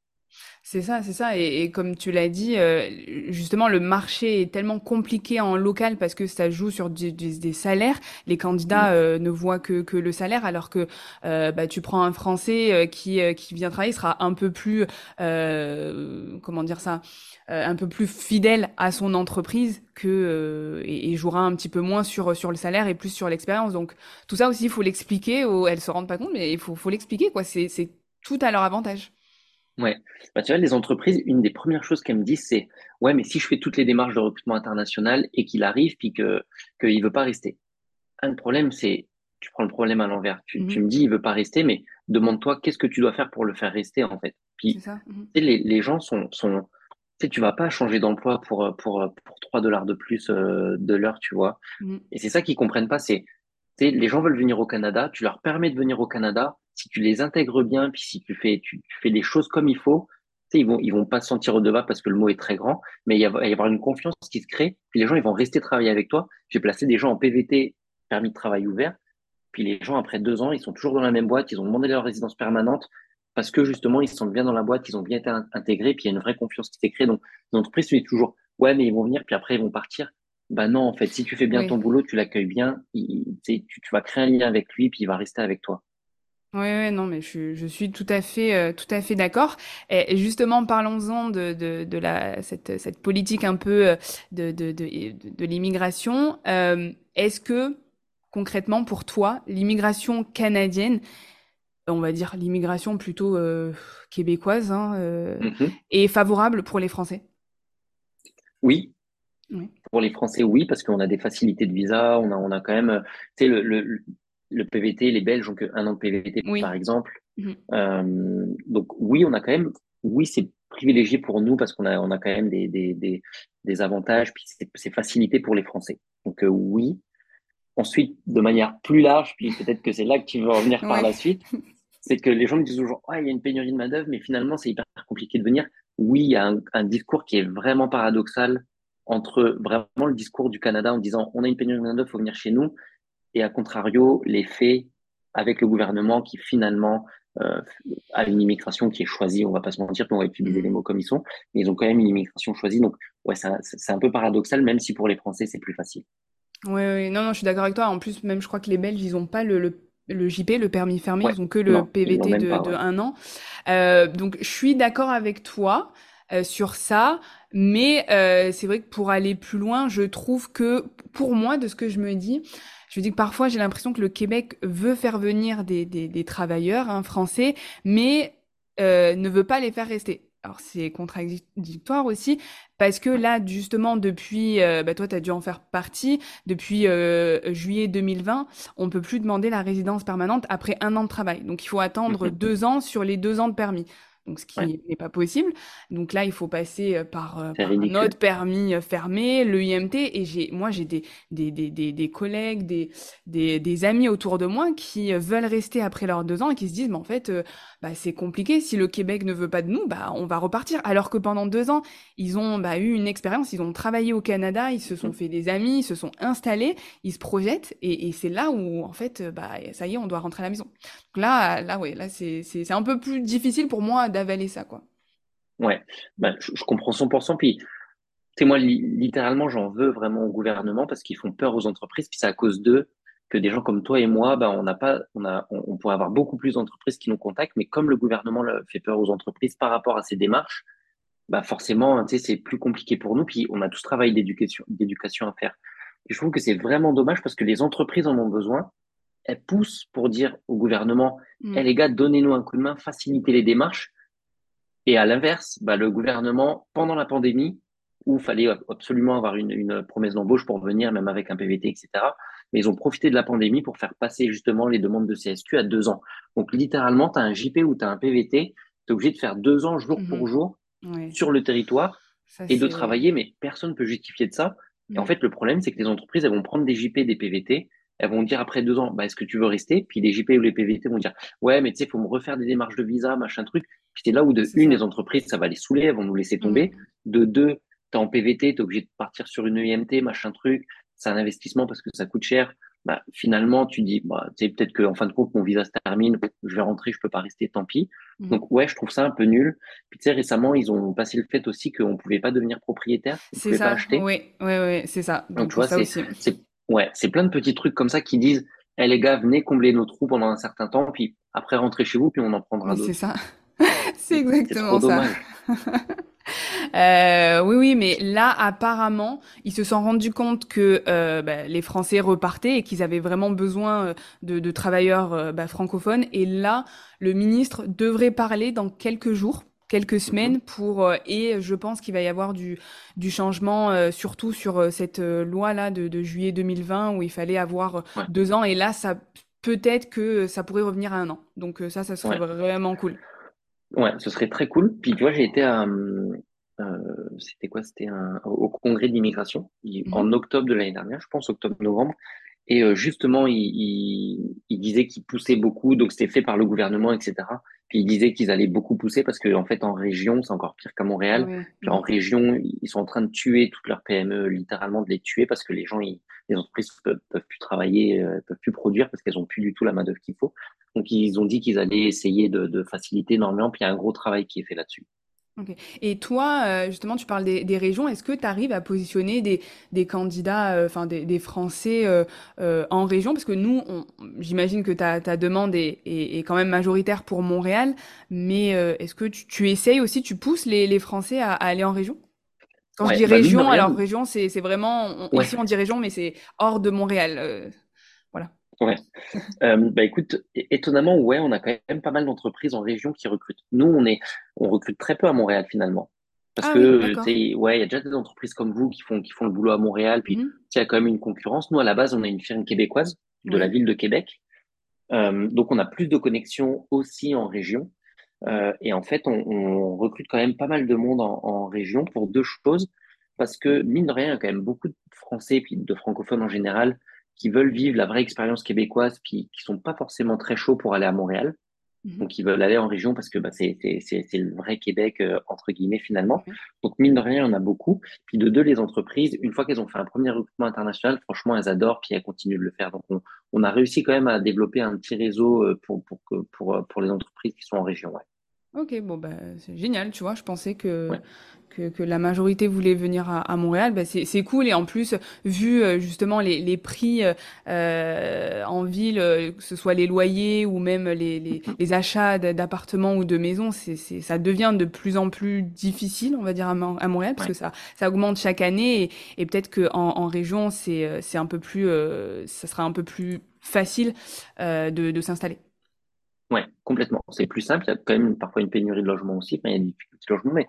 C'est ça, c'est ça. Et, comme tu l'as dit, euh, justement, le marché est tellement compliqué en local parce que ça joue sur des, salaires. Les candidats mmh. euh, ne voient que, que, le salaire, alors que euh, bah, tu prends un Français qui, qui vient travailler, sera un peu plus, comment dire ça, un peu plus fidèle à son entreprise que et, jouera un petit peu moins sur sur le salaire et plus sur l'expérience. Donc tout ça aussi, il faut l'expliquer. Elles se rendent pas compte, mais il faut, faut l'expliquer. quoi. C'est tout à leur avantage. Ouais. Bah, tu vois, les entreprises, une des premières choses qu'elles me disent, c'est ouais, mais si je fais toutes les démarches de recrutement international et qu'il arrive puis que qu'il veut pas rester. Un problème, c'est tu prends le problème à l'envers. Tu, tu, mmh me dis il veut pas rester, mais demande-toi qu'est-ce que tu dois faire pour le faire rester en fait? Puis ça. Mmh les, les gens sont sont tu sais, tu vas pas changer d'emploi pour pour pour 3 dollars de plus euh, de l'heure, tu vois? Mmh. Et c'est ça qu'ils comprennent pas, c'est les gens veulent venir au Canada, tu leur permets de venir au Canada, si tu les intègres bien, puis si tu fais, tu, choses comme il faut, ils vont, ils vont pas se sentir redevable parce que le mot est très grand, mais il va y avoir une confiance qui se crée, puis les gens, ils vont rester travailler avec toi. J'ai placé des gens en PVT, permis de travail ouvert, puis les gens, après deux ans, ils sont toujours dans la même boîte, ils ont demandé leur résidence permanente, parce que justement, ils se sentent bien dans la boîte, ils ont bien été intégrés, puis il y a une vraie confiance qui s'est créée. Donc, l'entreprise, tu dis toujours, ouais, mais ils vont venir, puis après, ils vont partir. Bah non, en fait, si tu fais bien ton boulot, tu l'accueilles bien, tu, tu vas créer un lien avec lui, puis il va rester avec toi. Oui, ouais, non, mais je, je suis tout à fait, euh, tout à fait d'accord. Et, justement, parlons-en de, de, de la, cette, cette politique un peu euh, de, de, de, de l'immigration. Euh, est-ce que, concrètement, pour toi, l'immigration canadienne, on va dire l'immigration plutôt québécoise, hein, mm-hmm. est favorable pour les Français? Oui. oui. Pour les Français, oui, parce qu'on a des facilités de visa, on a, on a quand même, tu sais, le, le, le, PVT, les Belges ont qu'un an de PVT, par exemple. Mhm. Euh, donc oui, on a quand même, oui, c'est privilégié pour nous parce qu'on a, on a quand même des, des, des, des avantages, puis c'est facilité pour les Français. Donc euh, oui. Ensuite, de manière plus large, puis peut-être que c'est là que tu veux revenir par la suite, c'est que les gens me disent toujours, ah, il y a une pénurie de main-d'œuvre, mais finalement, c'est hyper compliqué de venir. Oui, il y a un, un, discours qui est vraiment paradoxal entre vraiment le discours du Canada en disant, on a une pénurie de main-d'œuvre, faut venir chez nous, et à contrario, les faits avec le gouvernement qui finalement euh, a une immigration qui est choisie, on va pas se mentir, puis on va utiliser les mots comme ils sont, mais ils ont quand même une immigration choisie. Donc, ouais, c'est un peu paradoxal, même si pour les Français, c'est plus facile. Oui, oui, non, non, je suis d'accord avec toi. En plus, même, je crois que les Belges, ils n'ont pas le, le, JP, le permis fermé, ils n'ont que le PVT de, de, un an. Euh, donc, je suis d'accord avec toi euh, sur ça, mais euh, c'est vrai que pour aller plus loin, je trouve que, pour moi, de ce que je me dis, je dis que parfois j'ai l'impression que le Québec veut faire venir des, des, des travailleurs hein, français, mais euh, ne veut pas les faire rester. Alors c'est contradictoire aussi, parce que là, justement, depuis, euh, bah toi, tu as dû en faire partie, depuis euh, juillet 2020, on peut plus demander la résidence permanente après un an de travail. Donc il faut attendre deux ans sur les deux ans de permis donc ce qui n'est pas possible. Donc là, il faut passer par, un autre permis fermé, le IMT. Et j'ai, moi, j'ai des, des, des, des, collègues, des, des, des, amis autour de moi qui veulent rester après leurs deux ans et qui se disent, mais en fait, bah, c'est compliqué. Si le Québec ne veut pas de nous, bah, on va repartir. Alors que pendant deux ans, ils ont bah, eu une expérience, ils ont travaillé au Canada, ils se sont mmh. fait des amis, ils se sont installés, ils se projettent. Et, et c'est là où, en fait, bah, ça y est, on doit rentrer à la maison. Donc là, là, ouais, là, c'est un peu plus difficile pour moi d'avaler ça, quoi. Ouais, ben, je, comprends 100%. Puis, tu moi, littéralement, j'en veux vraiment au gouvernement parce qu'ils font peur aux entreprises. Puis c'est à cause d'eux que des gens comme toi et moi, ben, on n'a pas, on a, on, pourrait avoir beaucoup plus d'entreprises qui nous contactent. Mais comme le gouvernement fait peur aux entreprises par rapport à ces démarches, bah forcément, tu sais, c'est plus compliqué pour nous. Puis on a tout ce travail d'éducation, d'éducation à faire. Et je trouve que c'est vraiment dommage parce que les entreprises en ont besoin elle pousse pour dire au gouvernement, mm. Eh, les gars, donnez-nous un coup de main, facilitez les démarches. Et à l'inverse, bah, le gouvernement, pendant la pandémie, où il fallait absolument avoir une, une promesse d'embauche pour venir, même avec un PVT, etc. Mais ils ont profité de la pandémie pour faire passer justement les demandes de CSQ à deux ans. Donc littéralement, tu as un JP ou tu as un PVT, tu es obligé de faire deux ans jour pour mm-hmm. jour sur le territoire et de travailler, mais personne ne peut justifier de ça. Et en mm. fait, le problème, c'est que les entreprises, elles vont prendre des JP, des PVT, elles vont dire après deux ans, bah, est-ce que tu veux rester? Puis les JP ou les PVT vont dire, ouais, mais tu sais, il faut me refaire des démarches de visa, machin truc. Puis c'est là où de une, les entreprises, ça va les saouler, elles vont nous laisser tomber. Mm. De deux, tu es en PVT, tu es obligé de partir sur une EIMT, machin truc. C'est un investissement parce que ça coûte cher. Bah, finalement, tu dis, bah, tu sais, peut-être qu'en fin de compte, mon visa se termine, je vais rentrer, je peux pas rester, tant pis. Mm. Donc, ouais, je trouve ça un peu nul. Puis, tu sais, récemment, ils ont passé le fait aussi qu'on pouvait pas devenir propriétaire, c'est ça. Pas acheter. Oui, oui, oui, c'est ça. Donc, tu vois, c'est, ouais, c'est plein de petits trucs comme ça qui disent, eh les gars, venez combler nos trous pendant un certain temps, puis après rentrez chez vous, puis on en prendra d'autres. C'est ça. c'est exactement ça. euh, oui, oui, mais là, apparemment, ils se sont rendus compte que euh, bah, les Français repartaient et qu'ils avaient vraiment besoin euh, de, de travailleurs euh, bah, francophones. Et là, le ministre devrait parler dans quelques jours quelques semaines pour euh, et je pense qu'il va y avoir du du changement euh, surtout sur euh, cette loi là de, de, juillet 2020 où il fallait avoir deux ans et là ça peut-être que ça pourrait revenir à un an. Donc ça ça serait vraiment cool. Ouais ce serait très cool. Puis tu vois j'ai été à c'était quoi? C'était au congrès d'immigration mmh en octobre de l'année dernière je pense octobre et justement il, il, il disait qu'il poussait beaucoup donc c'était fait par le gouvernement etc ils disaient qu'ils allaient beaucoup pousser parce qu'en en fait, en région, c'est encore pire qu'à Montréal. en région, ils sont en train de tuer toutes leurs PME, littéralement de les tuer parce que les gens, les entreprises peuvent, peuvent plus travailler, euh, peuvent plus produire parce qu'elles ont plus du tout la main d'œuvre qu'il faut. Donc, ils ont dit qu'ils allaient essayer de, de faciliter énormément. Puis il y a un gros travail qui est fait là-dessus. Et toi, euh, justement, tu parles des, des régions. Est-ce que tu arrives à positionner des, des candidats, euh, enfin des, des, Français euh, en région? Parce que nous, j'imagine que ta, ta demande est, est, est, quand même majoritaire pour Montréal, mais est-ce que tu, tu, essayes aussi, tu pousses les, les Français à, aller en région? Quand je dis bah, région, alors région, c'est vraiment, ici on dit région, mais c'est hors de Montréal. Ouais. Euh, bah écoute, étonnamment, ouais, on a quand même pas mal d'entreprises en région qui recrutent. Nous, on est, on recrute très peu à Montréal finalement. Parce Ah que, ouais, il y a déjà des entreprises comme vous qui font, qui font le boulot à Montréal, puis, sais, il y a quand même une concurrence. Nous, à la base, on est une firme québécoise de la ville de Québec. Euh, donc, on a plus de connexions aussi en région. Euh, et en fait, on, on recrute quand même pas mal de monde en, en région pour deux choses. Parce que, mine de rien, il y a quand même beaucoup de Français, puis de francophones en général, qui veulent vivre la vraie expérience québécoise, puis qui sont pas forcément très chauds pour aller à Montréal. Mhm. Donc, ils veulent aller en région parce que bah, c'est c'est c'est c'est le vrai Québec, euh, entre guillemets, finalement. Donc, mine de rien, il y en a beaucoup. Puis de deux, les entreprises, une fois qu'elles ont fait un premier recrutement international, franchement, elles adorent, puis elles continuent de le faire. Donc, on, on a réussi quand même à développer un petit réseau euh, pour, pour, que- pour, euh, pour les entreprises qui sont en région. Ouais. Ok, bon bah c'est génial, tu vois. Je pensais que, Ouais. que, que la majorité voulait venir à, à Montréal. Bah, c'est c'est cool et en plus vu euh, justement les, les prix euh, en ville, euh, que ce soit les loyers ou même les, les, les achats d'appartements ou de maisons, c'est c'est ça devient de plus en plus difficile, on va dire à, à Montréal parce que ça ça augmente chaque année et, et peut-être que en, en région c'est euh, c'est un peu plus euh, ça sera un peu plus facile euh, de, de s'installer. Ouais, complètement. C'est plus simple. Il y a quand même parfois une pénurie de logement aussi. Enfin, il y a des difficultés de logement, mais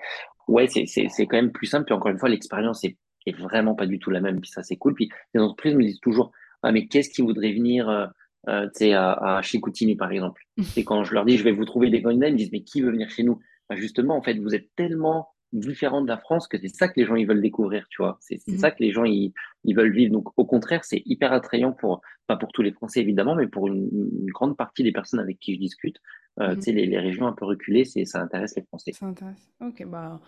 ouais, c'est, c'est, c'est quand même plus simple. Puis encore une fois, l'expérience est, est vraiment pas du tout la même. Puis ça, c'est cool. Puis les entreprises me disent toujours, ah, mais qu'est-ce qui voudrait venir, euh, euh, à, à Chicoutimi, par exemple. Et quand je leur dis, je vais vous trouver des candidats, ils me disent, mais qui veut venir chez nous? Bah, justement, en fait, vous êtes tellement différent de la France que c'est ça que les gens, ils veulent découvrir, tu vois. C'est, c'est ça que les gens, ils, ils veulent vivre. Donc, au contraire, c'est hyper attrayant pour, pas pour tous les Français, évidemment, mais pour une, une grande partie des personnes avec qui je discute. Euh, tu sais, les, les régions un peu reculées, c'est, ça intéresse les Français. Ça intéresse. Ok, bah,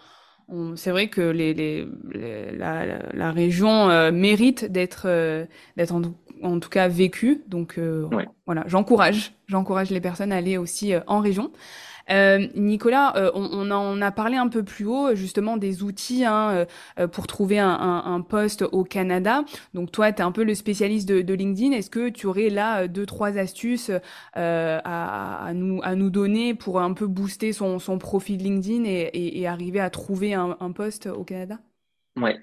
c'est vrai que les, les, les- la, la, la région euh, mérite d'être euh, d'être en, tout- en tout cas vécue. Donc euh, Ouais. Voilà, j'encourage, j'encourage les personnes à aller aussi euh, en région. Euh, Nicolas, euh, on, a parlé un peu plus haut, justement, des outils hein, pour trouver un, poste au Canada. Donc toi, tu es un peu le spécialiste de, LinkedIn. Est-ce que tu aurais là deux, trois astuces à, nous, à nous donner pour un peu booster son, son profil LinkedIn et, arriver à trouver un, un poste au Canada? Ouais.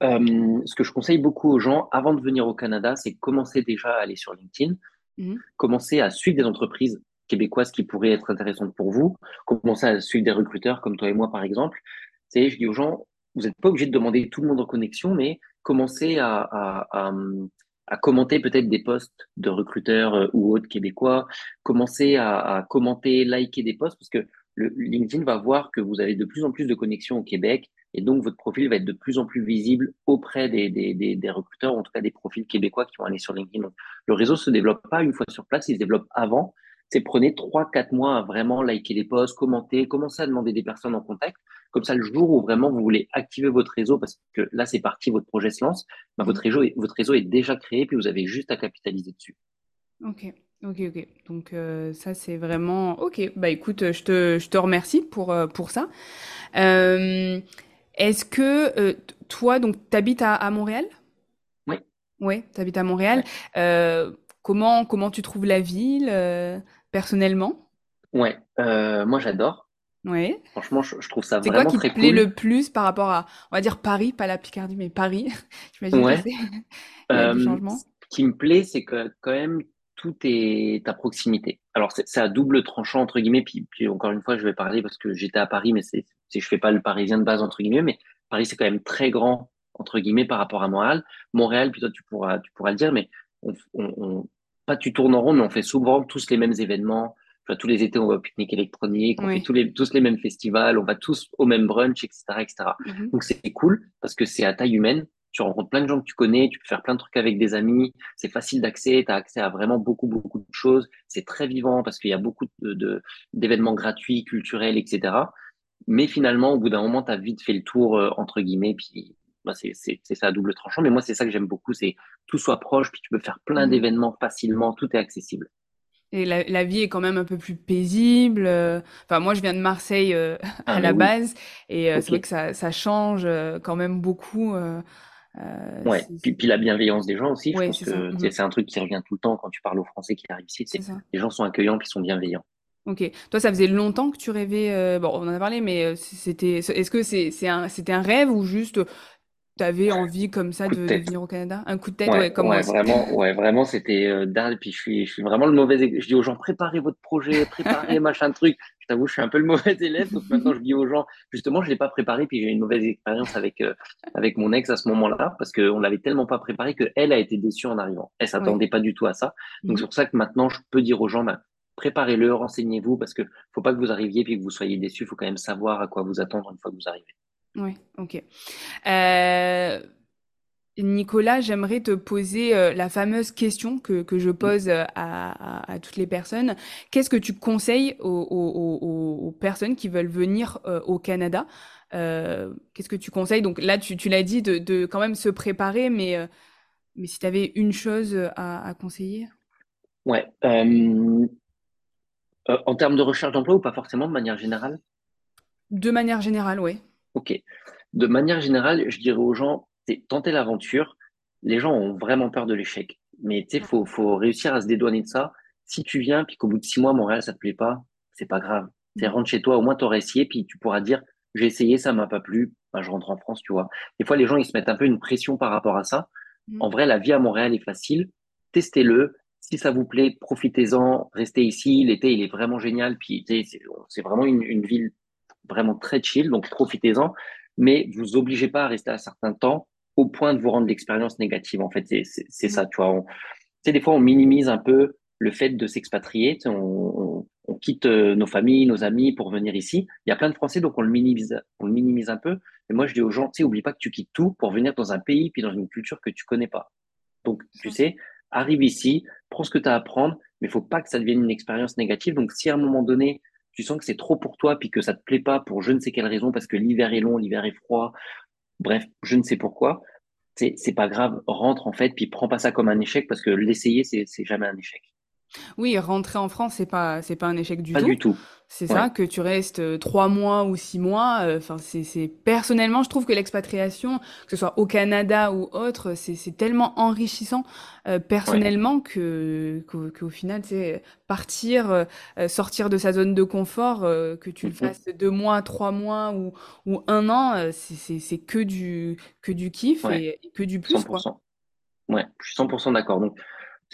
Ce que je conseille beaucoup aux gens avant de venir au Canada, c'est commencer déjà à aller sur LinkedIn, Mhm. commencer à suivre des entreprises québécoises qui pourraient être intéressantes pour vous, commencer à suivre des recruteurs comme toi et moi, par exemple. Sais, je dis aux gens, vous n'êtes pas obligé de demander tout le monde en connexion, mais commencez à, commenter peut-être des posts de recruteurs euh, ou autres québécois, commencez à, commenter, liker des posts, parce que LinkedIn va voir que vous avez de plus en plus de connexions au Québec, et donc votre profil va être de plus en plus visible auprès des, des, des, recruteurs, en tout cas des profils québécois qui vont aller sur LinkedIn. Donc, le réseau se développe pas une fois sur place, il se développe avant. C'est prenez trois, quatre mois à vraiment liker les posts, commenter, commencer à demander des personnes en contact. Comme ça, le jour où vraiment vous voulez activer votre réseau, parce que là, c'est parti, votre projet se lance, ben, votre réseau est, votre réseau est déjà créé, puis vous avez juste à capitaliser dessus. Ok, ok, ok. Donc euh, ça, c'est vraiment... Ok, bah écoute, je te, je te remercie pour, euh, pour ça. Euh, est-ce que euh, toi, donc, t'habites à, à Montréal? Oui, Ouais, t'habites à Montréal. ouais, Euh, comment, comment tu trouves la ville, euh, personnellement? ouais. Moi, j'adore. Ouais. Franchement, je, je trouve ça C'est quoi vraiment qui te très plaît cool. le plus par rapport à, on va dire Paris, pas la Picardie, mais Paris. J'imagine Ouais. changement. ce qui me plaît, c'est que quand même tout est à proximité. Alors c'est c'est à double tranchant entre guillemets. Puis, puis encore une fois, je vais parler parce que j'étais à Paris, mais c'est c'est- je fais pas le Parisien de base entre guillemets. Mais Paris c'est quand même très grand entre guillemets par rapport à Montréal. Montréal, puis toi tu pourras tu pourras le dire, mais on, on, on- pas tu tournes en rond, mais on fait souvent tous les mêmes événements. Tous les étés, on va au pique-nique électronique, on fait tous les, tous les mêmes festivals, on va tous au même brunch, etc., etc. Mhm. Donc c'est cool parce que c'est à taille humaine tu rencontres plein de gens que tu connais, tu peux faire plein de trucs avec des amis, c'est facile d'accès, tu as accès à vraiment beaucoup, beaucoup de choses, c'est très vivant parce qu'il y a beaucoup de, de- d'événements gratuits, culturels, etc. Mais finalement, au bout d'un moment, tu as vite fait le tour, euh, entre guillemets, puis bah, c'est, ça à double tranchant. Mais moi, c'est ça que j'aime beaucoup, c'est tout soit proche, puis tu peux faire plein Mhm. d'événements facilement, tout est accessible. Et la, la vie est quand même un peu plus paisible. euh. Enfin, moi, je viens de Marseille euh, Ah, à la oui, base, et c'est vrai que ça, ça change quand même beaucoup. euh, Ouais, puis, puis la bienveillance des gens aussi, je ouais, pense que c'est un truc qui revient tout le temps quand tu parles aux Français qui arrivent ici, les gens sont accueillants puis sont bienveillants. Ok. Toi, ça faisait longtemps que tu rêvais. euh, Bon, on en a parlé, mais euh, c'était. Est-ce que c'est c'est un c'était un rêve ou juste tu avais envie comme ça de, venir au Canada? Un coup de tête, ouais, comme ouais, vraiment, ouais, vraiment, c'était euh, dingue. Puis je suis, je suis vraiment le mauvais. Je dis aux gens, préparez votre projet, préparez machin truc. Je t'avoue, je suis un peu le mauvais élève. Donc maintenant, je dis aux gens, justement, je l'ai pas préparé. Puis j'ai eu une mauvaise expérience avec euh, avec mon ex à ce moment-là parce qu'on l'avait tellement pas préparé que elle a été déçue en arrivant. Elle s'attendait pas du tout à ça. Donc mhm. c'est pour ça que maintenant, je peux dire aux gens, bah, préparez-le, renseignez-vous parce que faut pas que vous arriviez puis que vous soyez déçus. Il faut quand même savoir à quoi vous attendre une fois que vous arrivez. Oui, ok. Euh, Nicolas, j'aimerais te poser euh, la fameuse question que, que je pose euh, à, à, toutes les personnes. Qu'est-ce que tu conseilles aux, aux, aux, personnes qui veulent venir au Canada? Qu'est-ce que tu conseilles? Donc là, tu, tu l'as dit, de, de, quand même se préparer, mais, mais si tu avais une chose à, à conseiller? Ouais. En termes de recherche d'emploi ou pas forcément de manière générale? De manière générale, oui. Ok. De manière générale, je dirais aux gens, tenter l'aventure. Les gens ont vraiment peur de l'échec. Mais tu sais, faut, faut réussir à se dédouaner de ça. Si tu viens, puis qu'au bout de six mois, Montréal, ça te plaît pas, c'est pas grave. Tu rentre chez toi, au moins t'auras essayé, puis tu pourras dire, j'ai essayé, ça m'a pas plu, ben, je rentre en France, tu vois. Des fois, les gens, ils se mettent un peu une pression par rapport à ça. Mm. En vrai, la vie à Montréal est facile. Testez-le. Si ça vous plaît, profitez-en, restez ici. L'été, il est vraiment génial. Puis, c'est vraiment une, une ville vraiment très chill, donc profitez-en, mais vous obligez pas à rester un certain temps au point de vous rendre l'expérience négative. En fait, c'est ça, tu vois. On, des fois, on minimise un peu le fait de s'expatrier. On, on, quitte euh, nos familles, nos amis pour venir ici. Il y a plein de Français, donc on le minimise, on le minimise un peu. Mais moi, je dis aux gens, tu sais, oublie pas que tu quittes tout pour venir dans un pays puis dans une culture que tu connais pas. Donc, tu sais, arrive ici, prends ce que tu as à apprendre, mais il faut pas que ça devienne une expérience négative. Donc, si à un moment donné, tu sens que c'est trop pour toi, puis que ça te plaît pas pour je ne sais quelle raison, parce que l'hiver est long, l'hiver est froid, bref, je ne sais pourquoi, c'est, pas grave, rentre en fait, puis prends pas ça comme un échec, parce que l'essayer, c'est jamais un échec. Oui, rentrer en France, c'est pas, c'est pas un échec du tout. Pas du tout. C'est ça, que tu restes euh, trois mois ou six mois. Euh, enfin, c'est, personnellement, je trouve que l'expatriation, que ce soit au Canada ou autre, c'est, tellement enrichissant euh, personnellement que, qu'au, final, c'est partir, sortir de sa zone de confort, que tu le fasses deux mois, trois mois ou, ou un an, c'est, que du que du kiff et, que du plus. 100%. Quoi. Ouais, je suis 100% d'accord. Donc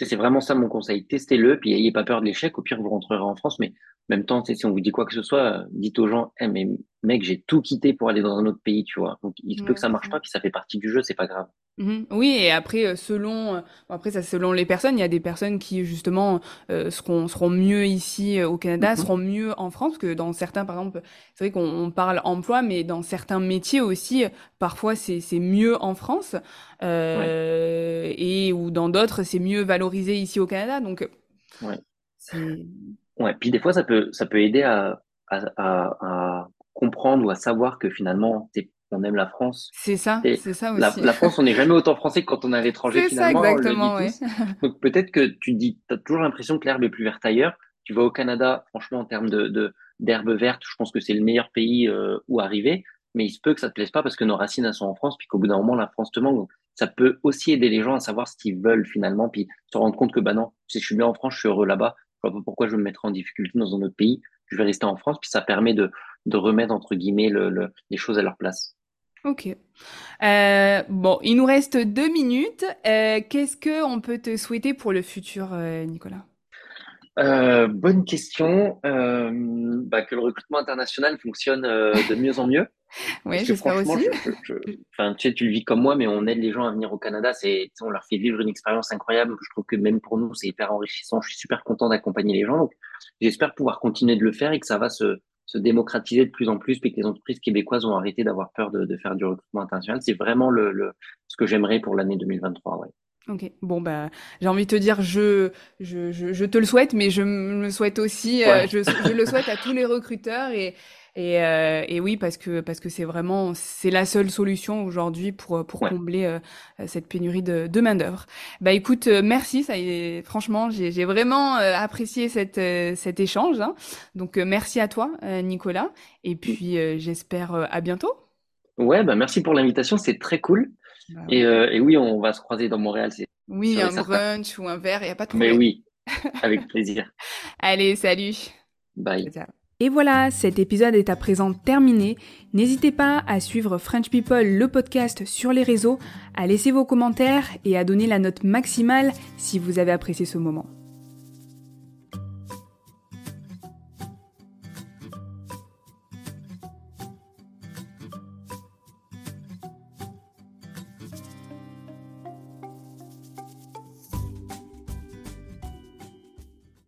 c'est vraiment ça mon conseil. Testez-le, puis ayez pas peur de l'échec. Au pire, vous rentrerez en France. Mais en même temps, si on vous dit quoi que ce soit, dites aux gens, hey, mais mec, j'ai tout quitté pour aller dans un autre pays, tu vois. Donc, il se peut que ça marche pas, puis ça fait partie du jeu, c'est pas grave. Mmh oui, et après, euh, selon, euh, après ça, selon les personnes, il y a des personnes qui justement euh, seront seront mieux ici au Canada, mmh seront mieux en France, parce que dans certains, par exemple, c'est vrai qu'on parle emploi, mais dans certains métiers aussi, parfois c'est c'est mieux en France, et ou dans d'autres c'est mieux valorisé ici au Canada, donc. Ouais. Ouais. Puis des fois ça peut ça peut aider à à, à, à comprendre ou à savoir que finalement on aime la France. C'est ça, c'est ça aussi. La, France, on n'est jamais autant français que quand on est à l'étranger finalement. Ça, exactement. Donc peut-être que tu dis, tu as toujours l'impression que l'herbe est plus verte ailleurs. Tu vas au Canada, franchement, en termes de d'herbe verte, je pense que c'est le meilleur pays euh, où arriver. Mais il se peut que ça te plaise pas parce que nos racines elles sont en France, puis qu'au bout d'un moment la France te manque. Donc, ça peut aussi aider les gens à savoir ce qu'ils veulent finalement, puis se rendre compte que bah non, si je suis bien en France, je suis heureux là-bas. Je vois pas pourquoi je me mettrais en difficulté dans un autre pays. Je vais rester en France, puis ça permet de de remettre entre guillemets le, les choses à leur place. Ok. Euh, bon, il nous reste deux minutes. Euh, qu'est-ce que on peut te souhaiter pour le futur, euh, Nicolas? Bonne question. Bah, que le recrutement international fonctionne de mieux en mieux. oui, j'espère aussi. enfin, tu sais, tu le vis comme moi, mais on aide les gens à venir au Canada. C'est, on leur fait vivre une expérience incroyable. Je trouve que même pour nous, c'est hyper enrichissant. Je suis super content d'accompagner les gens. Donc, j'espère pouvoir continuer de le faire et que ça va se, se démocratiser de plus en plus, puis que les entreprises québécoises ont arrêté d'avoir peur de, de, faire du recrutement international. C'est vraiment le, le, ce que j'aimerais pour l'année 2023. Ouais. Ok, bon bah j'ai envie de te dire je, je, je, je, te le souhaite, mais je me souhaite aussi, euh, je, je, le souhaite à tous les recruteurs et, et, euh, et, oui, parce que parce que c'est vraiment c'est la seule solution aujourd'hui pour pour combler euh, cette pénurie de, de main d'œuvre. Bah écoute, euh, merci, ça est, franchement j'ai vraiment apprécié cette cet échange. Hein. Donc merci à toi, Nicolas, et puis j'espère à bientôt. Ouais, bah merci pour l'invitation, c'est très cool. Bah et, et, oui, on va se croiser dans Montréal. Oui, un brunch ou un verre, il y a pas de problème. Mais oui, avec plaisir. Allez, salut. Bye. Et voilà, cet épisode est à présent terminé. N'hésitez pas à suivre French People le podcast sur les réseaux, à laisser vos commentaires et à donner la note maximale si vous avez apprécié ce moment.